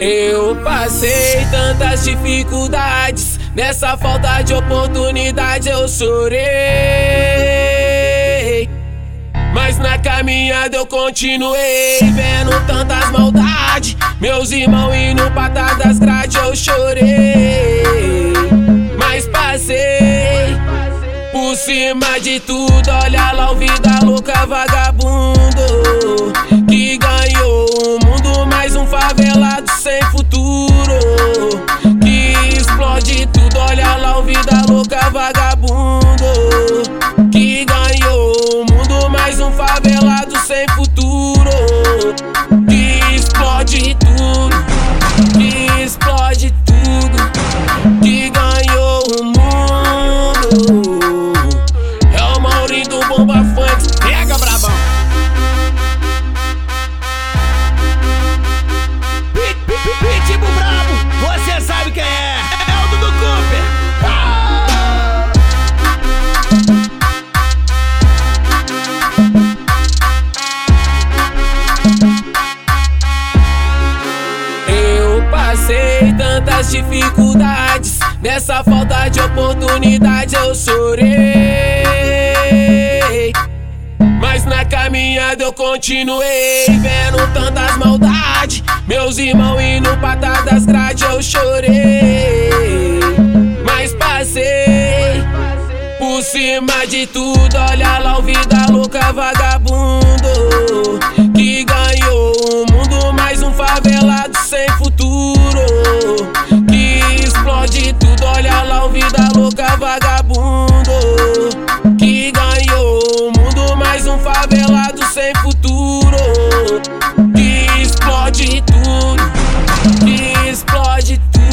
Eu passei tantas dificuldades, nessa falta de oportunidade eu chorei. Mas na caminhada eu continuei, vendo tantas maldades. Meus irmãos indo pra trás das grades eu chorei. Mas passei por cima de tudo, olha lá o vida louca vagabundo tantas dificuldades, nessa falta de oportunidade eu chorei. Mas na caminhada eu continuei, vendo tantas maldades. Meus irmãos indo pra trás das grades eu chorei. Mas passei por cima de tudo, olha lá o vida louca vagabundo que ganhou o mundo mais um favelado sem futuro que explode tudo, que explode tudo.